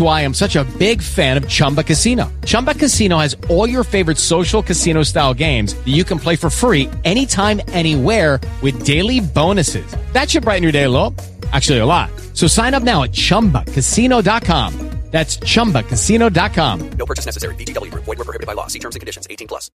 why I'm such a big fan of Chumba Casino. Chumba Casino has all your favorite social casino style games that you can play for free anytime, anywhere with daily bonuses. That should brighten your day a little. Actually, a lot. So sign up now at chumbacasino.com. That's chumbacasino.com. No purchase necessary. VGW Group. Void were prohibited by law. See terms and conditions. 18 plus.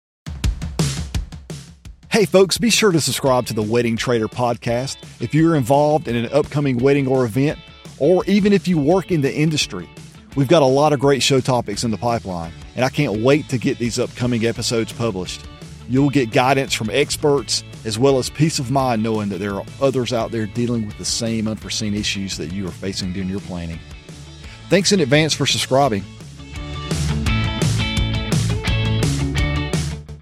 Hey, folks, be sure to subscribe to the Wedding Trader podcast. If you're involved in an upcoming wedding or event, or even if you work in the industry, we've got a lot of great show topics in the pipeline, and I can't wait to get these upcoming episodes published. You'll get guidance from experts as well as peace of mind knowing that there are others out there dealing with the same unforeseen issues that you are facing during your planning. Thanks in advance for subscribing.